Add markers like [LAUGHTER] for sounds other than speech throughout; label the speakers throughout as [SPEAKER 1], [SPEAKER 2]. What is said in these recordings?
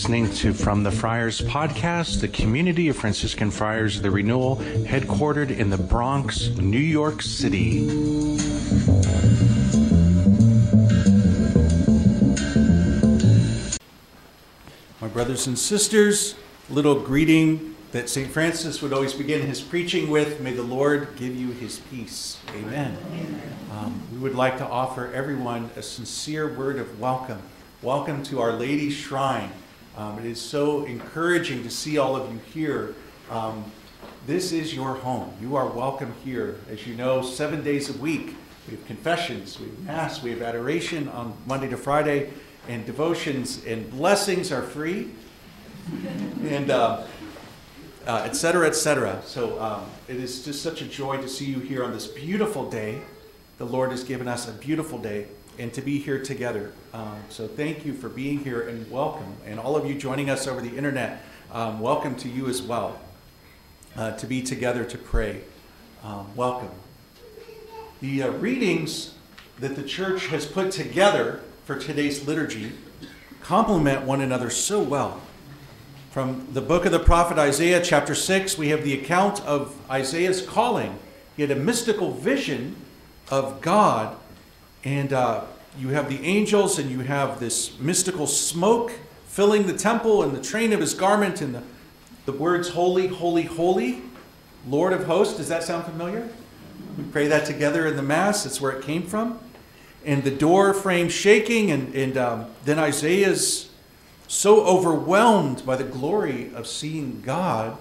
[SPEAKER 1] listening to From the Friars podcast, the community of Franciscan Friars of the Renewal, headquartered in the Bronx, New York City.
[SPEAKER 2] My brothers and sisters, little greeting that St. Francis would always begin his preaching with May the Lord give you his peace. Amen. Um, we would like to offer everyone a sincere word of welcome. Welcome to Our Lady's Shrine. Um, it is so encouraging to see all of you here. Um, this is your home. You are welcome here. As you know, seven days a week, we have confessions, we have Mass, we have adoration on Monday to Friday, and devotions and blessings are free, [LAUGHS] and uh, uh, et cetera, et cetera. So um, it is just such a joy to see you here on this beautiful day. The Lord has given us a beautiful day and to be here together. Um, so thank you for being here and welcome. And all of you joining us over the internet, um, welcome to you as well. Uh, to be together to pray. Um, welcome. The uh, readings that the church has put together for today's liturgy complement one another so well. From the book of the prophet Isaiah, chapter 6, we have the account of Isaiah's calling. He had a mystical vision of God and uh, you have the angels, and you have this mystical smoke filling the temple and the train of his garment, and the, the words, Holy, Holy, Holy, Lord of hosts. Does that sound familiar? We pray that together in the Mass. That's where it came from. And the door frame shaking, and, and um, then Isaiah's so overwhelmed by the glory of seeing God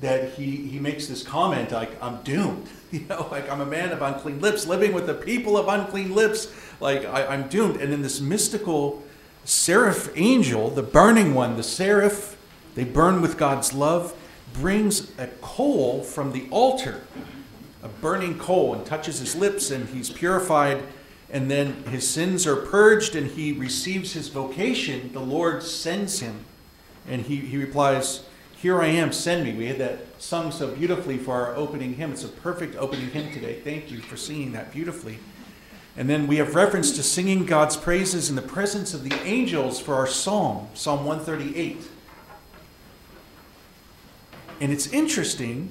[SPEAKER 2] that he, he makes this comment like, I'm doomed. [LAUGHS] You know, like I'm a man of unclean lips, living with the people of unclean lips. Like I, I'm doomed. And then this mystical seraph angel, the burning one, the seraph, they burn with God's love, brings a coal from the altar, a burning coal, and touches his lips, and he's purified. And then his sins are purged, and he receives his vocation. The Lord sends him. And he, he replies, here I am, send me. We had that sung so beautifully for our opening hymn. It's a perfect opening hymn today. Thank you for singing that beautifully. And then we have reference to singing God's praises in the presence of the angels for our psalm, Psalm 138. And it's interesting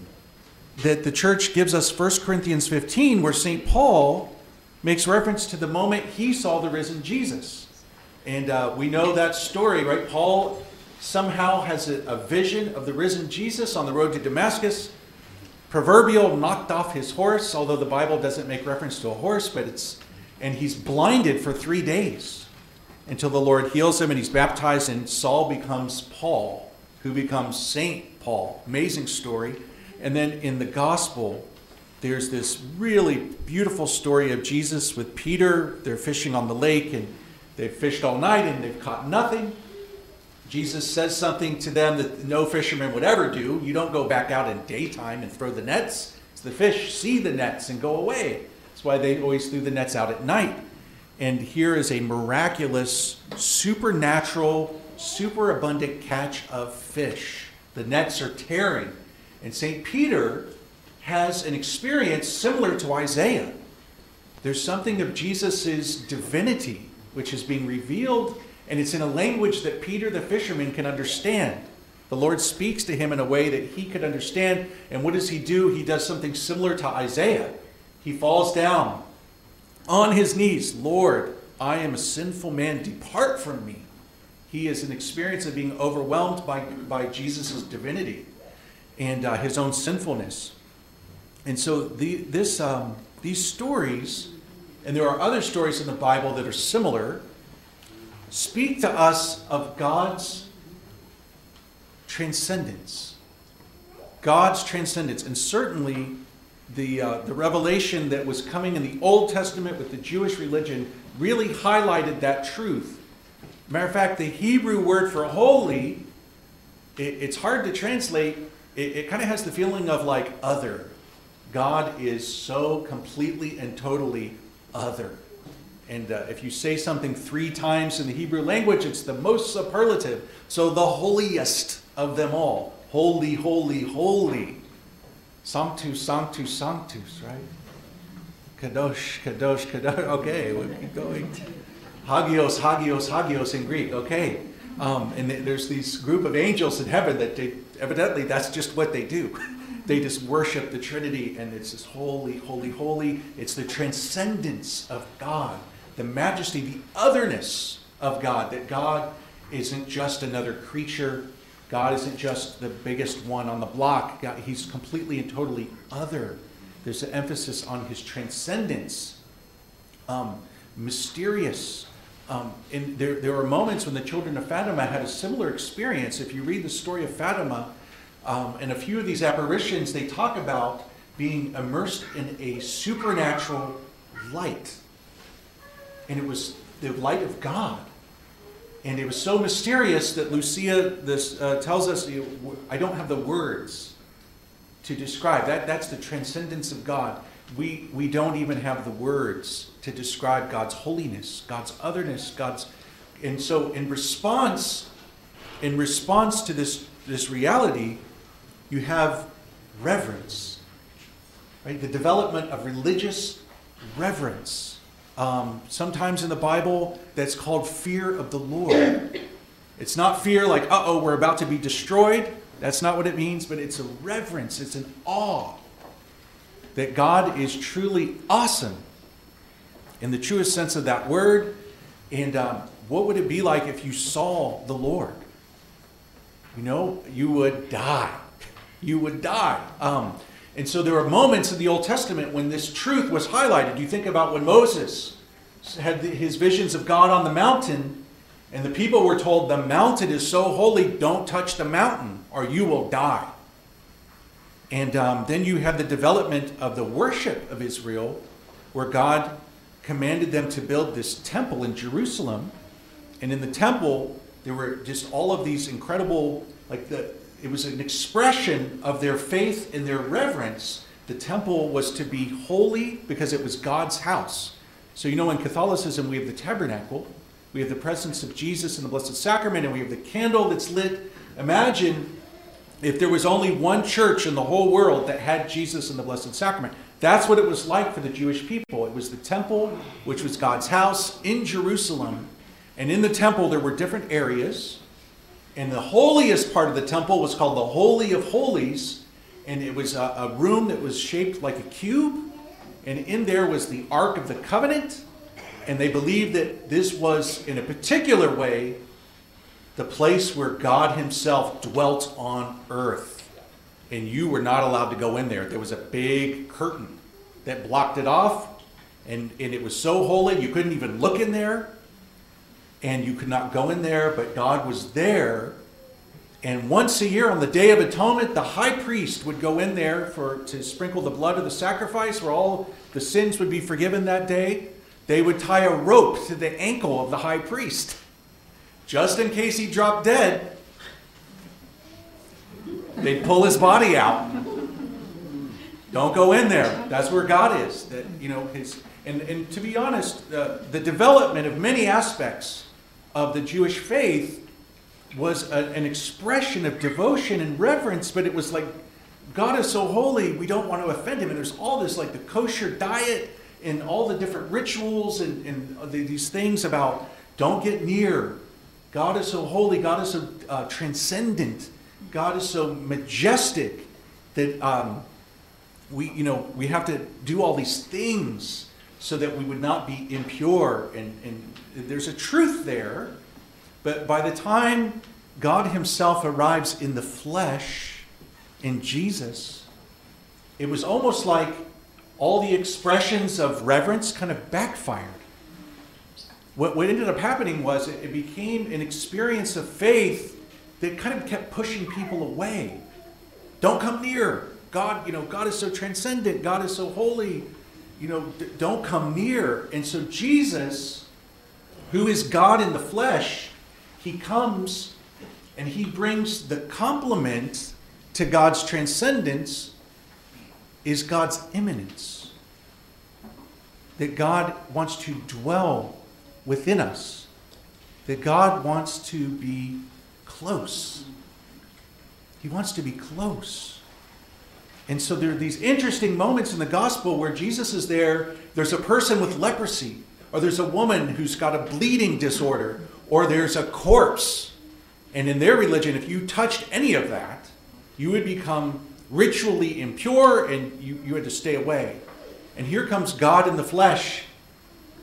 [SPEAKER 2] that the church gives us 1 Corinthians 15, where St. Paul makes reference to the moment he saw the risen Jesus. And uh, we know that story, right? Paul somehow has a, a, vision of the risen Jesus on the road to Damascus. Proverbial knocked off his horse, although the Bible doesn't make reference to a horse, but it's, and he's blinded for three days until the Lord heals him and he's baptized, and Saul becomes Paul, who becomes Saint Paul. Amazing story. And then in the gospel, there's this really beautiful story of Jesus with Peter. They're fishing on the lake and they've fished all night and they've caught nothing. Jesus says something to them that no fisherman would ever do. You don't go back out in daytime and throw the nets. The fish see the nets and go away. That's why they always threw the nets out at night. And here is a miraculous, supernatural, superabundant catch of fish. The nets are tearing. And St. Peter has an experience similar to Isaiah. There's something of Jesus' divinity which is being revealed and it's in a language that Peter the fisherman can understand. The Lord speaks to him in a way that he could understand. And what does he do? He does something similar to Isaiah. He falls down on his knees. Lord, I am a sinful man. Depart from me. He is an experience of being overwhelmed by, by Jesus' divinity and uh, his own sinfulness. And so the, this, um, these stories, and there are other stories in the Bible that are similar, speak to us of God's transcendence. God's transcendence. And certainly, the, uh, the revelation that was coming in the Old Testament with the Jewish religion really highlighted that truth. Matter of fact, the Hebrew word for holy, it, it's hard to translate. It, it kind of has the feeling of like other. God is so completely and totally other. And uh, if you say something three times in the Hebrew language, it's the most superlative. So the holiest of them all. Holy, holy, holy. Sanctus, sanctus, sanctus, right? Kadosh, kadosh, kadosh. Okay, we'll keep going. Hagios, hagios, hagios in Greek. Okay. Um, and there's these group of angels in heaven that they, evidently that's just what they do. [LAUGHS] they just worship the Trinity, and it's this holy, holy, holy. It's the transcendence of God, the majesty, the otherness of God, that God isn't just another creature. God isn't just the biggest one on the block. God, he's completely and totally other. There's an emphasis on his transcendence, um, mysterious. Um, and there, there were moments when the children of Fatima had a similar experience. If you read the story of Fatima, um, and a few of these apparitions, they talk about being immersed in a supernatural light. And it was the light of God. And it was so mysterious that Lucia this, uh, tells us, I don't have the words to describe. That, that's the transcendence of God. We, we don't even have the words to describe God's holiness, God's otherness, God's. And so, in response, in response to this, this reality, you have reverence, right? The development of religious reverence. Um, sometimes in the Bible, that's called fear of the Lord. It's not fear like, uh oh, we're about to be destroyed. That's not what it means, but it's a reverence, it's an awe that God is truly awesome in the truest sense of that word. And um, what would it be like if you saw the Lord? You know, you would die you would die. Um, and so there are moments in the Old Testament when this truth was highlighted. You think about when Moses had his visions of God on the mountain, and the people were told, The mountain is so holy, don't touch the mountain, or you will die. And um, then you have the development of the worship of Israel, where God commanded them to build this temple in Jerusalem. And in the temple, there were just all of these incredible, like the, it was an expression of their faith and their reverence. The temple was to be holy because it was God's house. So, you know, in Catholicism, we have the tabernacle, we have the presence of Jesus in the Blessed Sacrament, and we have the candle that's lit. Imagine if there was only one church in the whole world that had Jesus in the Blessed Sacrament. That's what it was like for the Jewish people. It was the temple, which was God's house in Jerusalem. And in the temple, there were different areas. And the holiest part of the temple was called the Holy of Holies. And it was a, a room that was shaped like a cube. And in there was the Ark of the Covenant. And they believed that this was, in a particular way, the place where God Himself dwelt on earth. And you were not allowed to go in there. There was a big curtain that blocked it off. And, and it was so holy, you couldn't even look in there and you could not go in there, but God was there. And once a year on the Day of Atonement, the high priest would go in there for to sprinkle the blood of the sacrifice, where all the sins would be forgiven that day. They would tie a rope to the ankle of the high priest, just in case he dropped dead. They'd pull his body out. Don't go in there. That's where God is. That you know his. And, and to be honest, uh, the development of many aspects of the Jewish faith was a, an expression of devotion and reverence, but it was like, God is so holy, we don't want to offend him. And there's all this, like the kosher diet and all the different rituals and, and these things about don't get near. God is so holy, God is so uh, transcendent, God is so majestic that um, we, you know, we have to do all these things so that we would not be impure and, and there's a truth there, but by the time God Himself arrives in the flesh, in Jesus, it was almost like all the expressions of reverence kind of backfired. What, what ended up happening was it, it became an experience of faith that kind of kept pushing people away. Don't come near. God, you know, God is so transcendent. God is so holy. You know, don't come near. And so Jesus who is God in the flesh, he comes and he brings the complement to God's transcendence is God's immanence. That God wants to dwell within us. That God wants to be close. He wants to be close. And so there are these interesting moments in the gospel where Jesus is there. There's a person with leprosy or there's a woman who's got a bleeding disorder, or there's a corpse And in their religion, if you touched any of that, you would become ritually impure and you, you had to stay away. And here comes God in the flesh,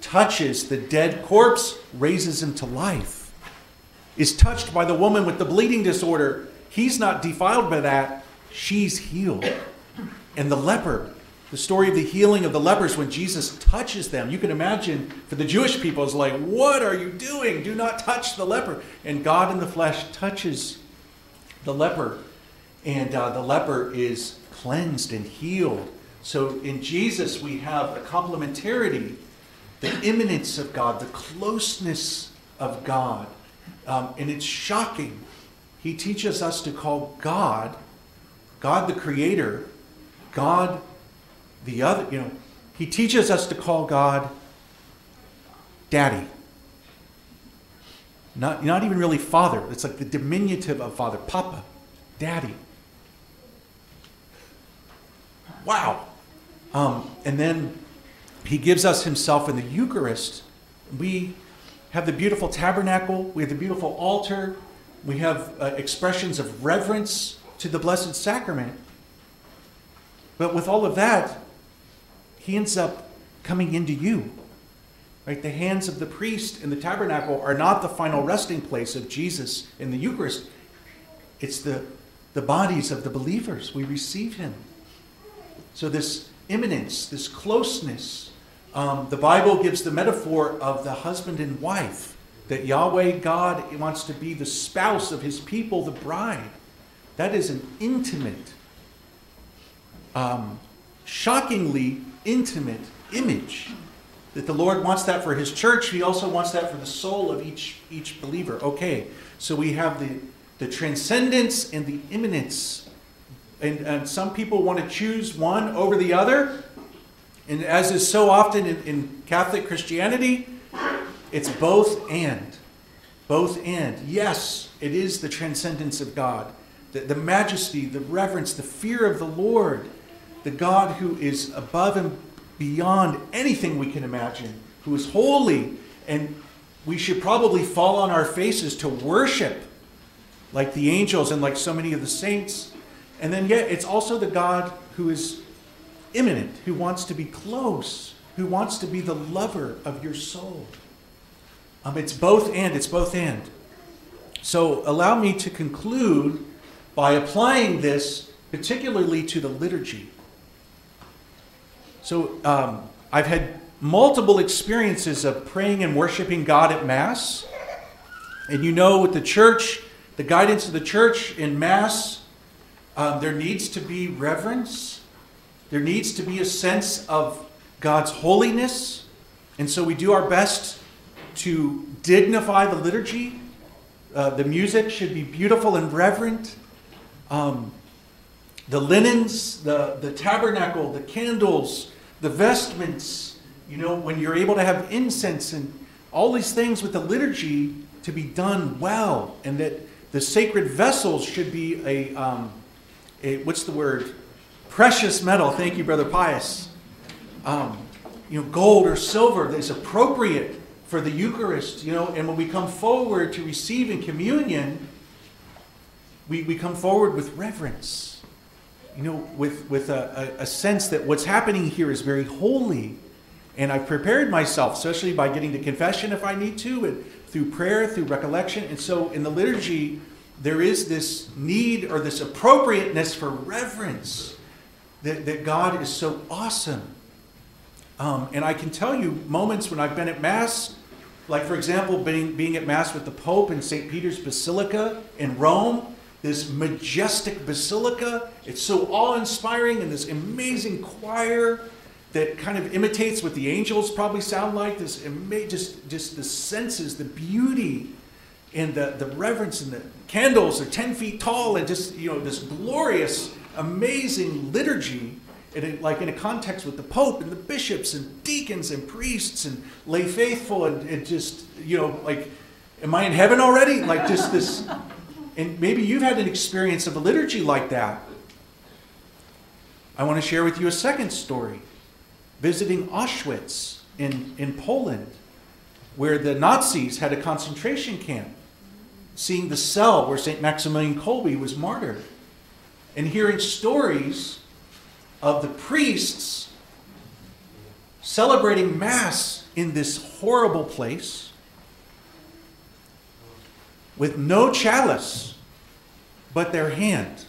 [SPEAKER 2] touches the dead corpse, raises him to life, is touched by the woman with the bleeding disorder. He's not defiled by that, she's healed. And the leper, the story of the healing of the lepers when Jesus touches them. You can imagine for the Jewish people, it's like, What are you doing? Do not touch the leper. And God in the flesh touches the leper, and uh, the leper is cleansed and healed. So in Jesus, we have a complementarity, the immanence of God, the closeness of God. Um, and it's shocking. He teaches us to call God, God the Creator, God the other, you know, he teaches us to call God daddy. Not, not even really father. It's like the diminutive of father. Papa, daddy. Wow. Um, and then he gives us himself in the Eucharist. We have the beautiful tabernacle, we have the beautiful altar, we have uh, expressions of reverence to the Blessed Sacrament. But with all of that, he ends up coming into you. Right? The hands of the priest in the tabernacle are not the final resting place of Jesus in the Eucharist. It's the, the bodies of the believers. We receive him. So, this immanence, this closeness, um, the Bible gives the metaphor of the husband and wife, that Yahweh God wants to be the spouse of his people, the bride. That is an intimate, um, shockingly intimate image. That the Lord wants that for his church, he also wants that for the soul of each, each believer. Okay, so we have the, the transcendence and the immanence. And, and some people want to choose one over the other. And as is so often in, in Catholic Christianity, it's both and. Both and. Yes, it is the transcendence of God, the, the majesty, the reverence, the fear of the Lord the God who is above and beyond anything we can imagine, who is holy, and we should probably fall on our faces to worship like the angels and like so many of the saints. And then, yet, it's also the God who is immanent, who wants to be close, who wants to be the lover of your soul. Um, it's both and, it's both and. So, allow me to conclude by applying this particularly to the liturgy. So um, I've had multiple experiences of praying and worshiping God at Mass. And you know, with the church, the guidance of the church in Mass, um, there needs to be reverence. There needs to be a sense of God's holiness. And so we do our best to dignify the liturgy. Uh, the music should be beautiful and reverent. Um, the linens, the, the tabernacle, the candles, the vestments, you know, when you're able to have incense and all these things with the liturgy to be done well, and that the sacred vessels should be a, um, a what's the word? Precious metal. Thank you, Brother Pius. Um, you know, gold or silver that is appropriate for the Eucharist, you know, and when we come forward to receive in communion, we, we come forward with reverence you know, with, with a, a, sense that what's happening here is very holy. And I've prepared myself, especially by getting to confession if I need to, and through prayer, through recollection. And so in the liturgy, there is this need or this appropriateness for reverence that, that God is so awesome. Um, and I can tell you moments when I've been at Mass, like for example, being, being at Mass with the Pope in St. Peter's Basilica in Rome, this majestic basilica. It's so awe inspiring, and this amazing choir that kind of imitates what the angels probably sound like. This ama- just, just the senses, the beauty, and the, the reverence, and the candles are 10 feet tall, and just, you know, this glorious, amazing liturgy. And it, like in a context with the Pope and the bishops and deacons and priests and lay faithful, and, and just, you know, like, am I in heaven already? Like, just this and maybe you've had an experience of a liturgy like that. I want to share with you a second story visiting Auschwitz in, in Poland, where the Nazis had a concentration camp. seeing the cell where St. Maximilian Kolbe was martyred and hearing stories of the priests celebrating Mass in this horrible place with no chalice but their hand.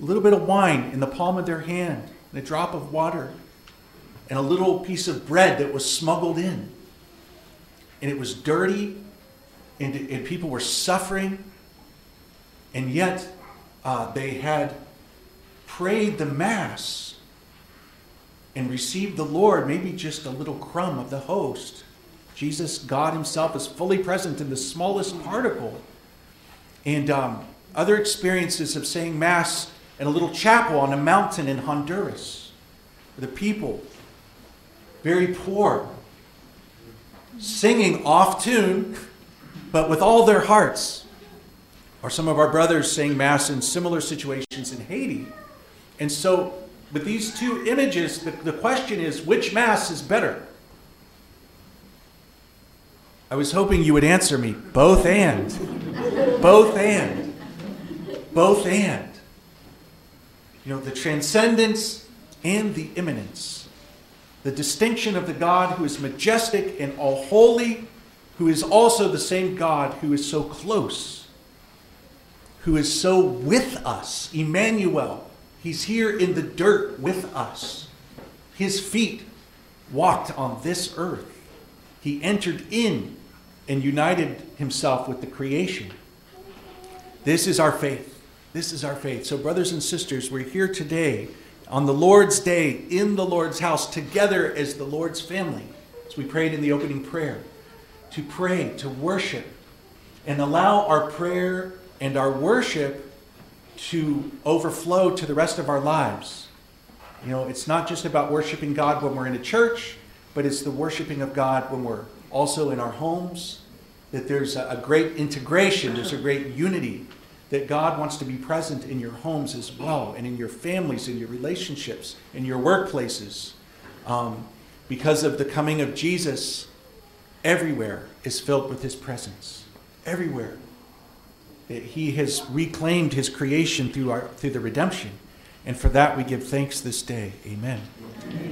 [SPEAKER 2] A little bit of wine in the palm of their hand, and a drop of water, and a little piece of bread that was smuggled in. And it was dirty, and, and people were suffering, and yet uh, they had prayed the Mass and received the Lord, maybe just a little crumb of the host. Jesus, God Himself, is fully present in the smallest particle. And um, other experiences of saying Mass in a little chapel on a mountain in Honduras, the people, very poor, singing off tune, but with all their hearts. Or some of our brothers saying Mass in similar situations in Haiti. And so, with these two images, the, the question is which Mass is better? I was hoping you would answer me both and. both and. Both and. You know, the transcendence and the immanence. The distinction of the God who is majestic and all holy, who is also the same God who is so close, who is so with us. Emmanuel, he's here in the dirt with us. His feet walked on this earth. He entered in and united himself with the creation. This is our faith. This is our faith. So, brothers and sisters, we're here today on the Lord's day in the Lord's house together as the Lord's family, as we prayed in the opening prayer, to pray, to worship, and allow our prayer and our worship to overflow to the rest of our lives. You know, it's not just about worshiping God when we're in a church, but it's the worshiping of God when we're also in our homes, that there's a great integration, there's a great unity, that God wants to be present in your homes as well, and in your families, in your relationships, in your workplaces. Um, because of the coming of Jesus, everywhere is filled with his presence. Everywhere. That he has reclaimed his creation through, our, through the redemption. And for that we give thanks this day. Amen. Amen.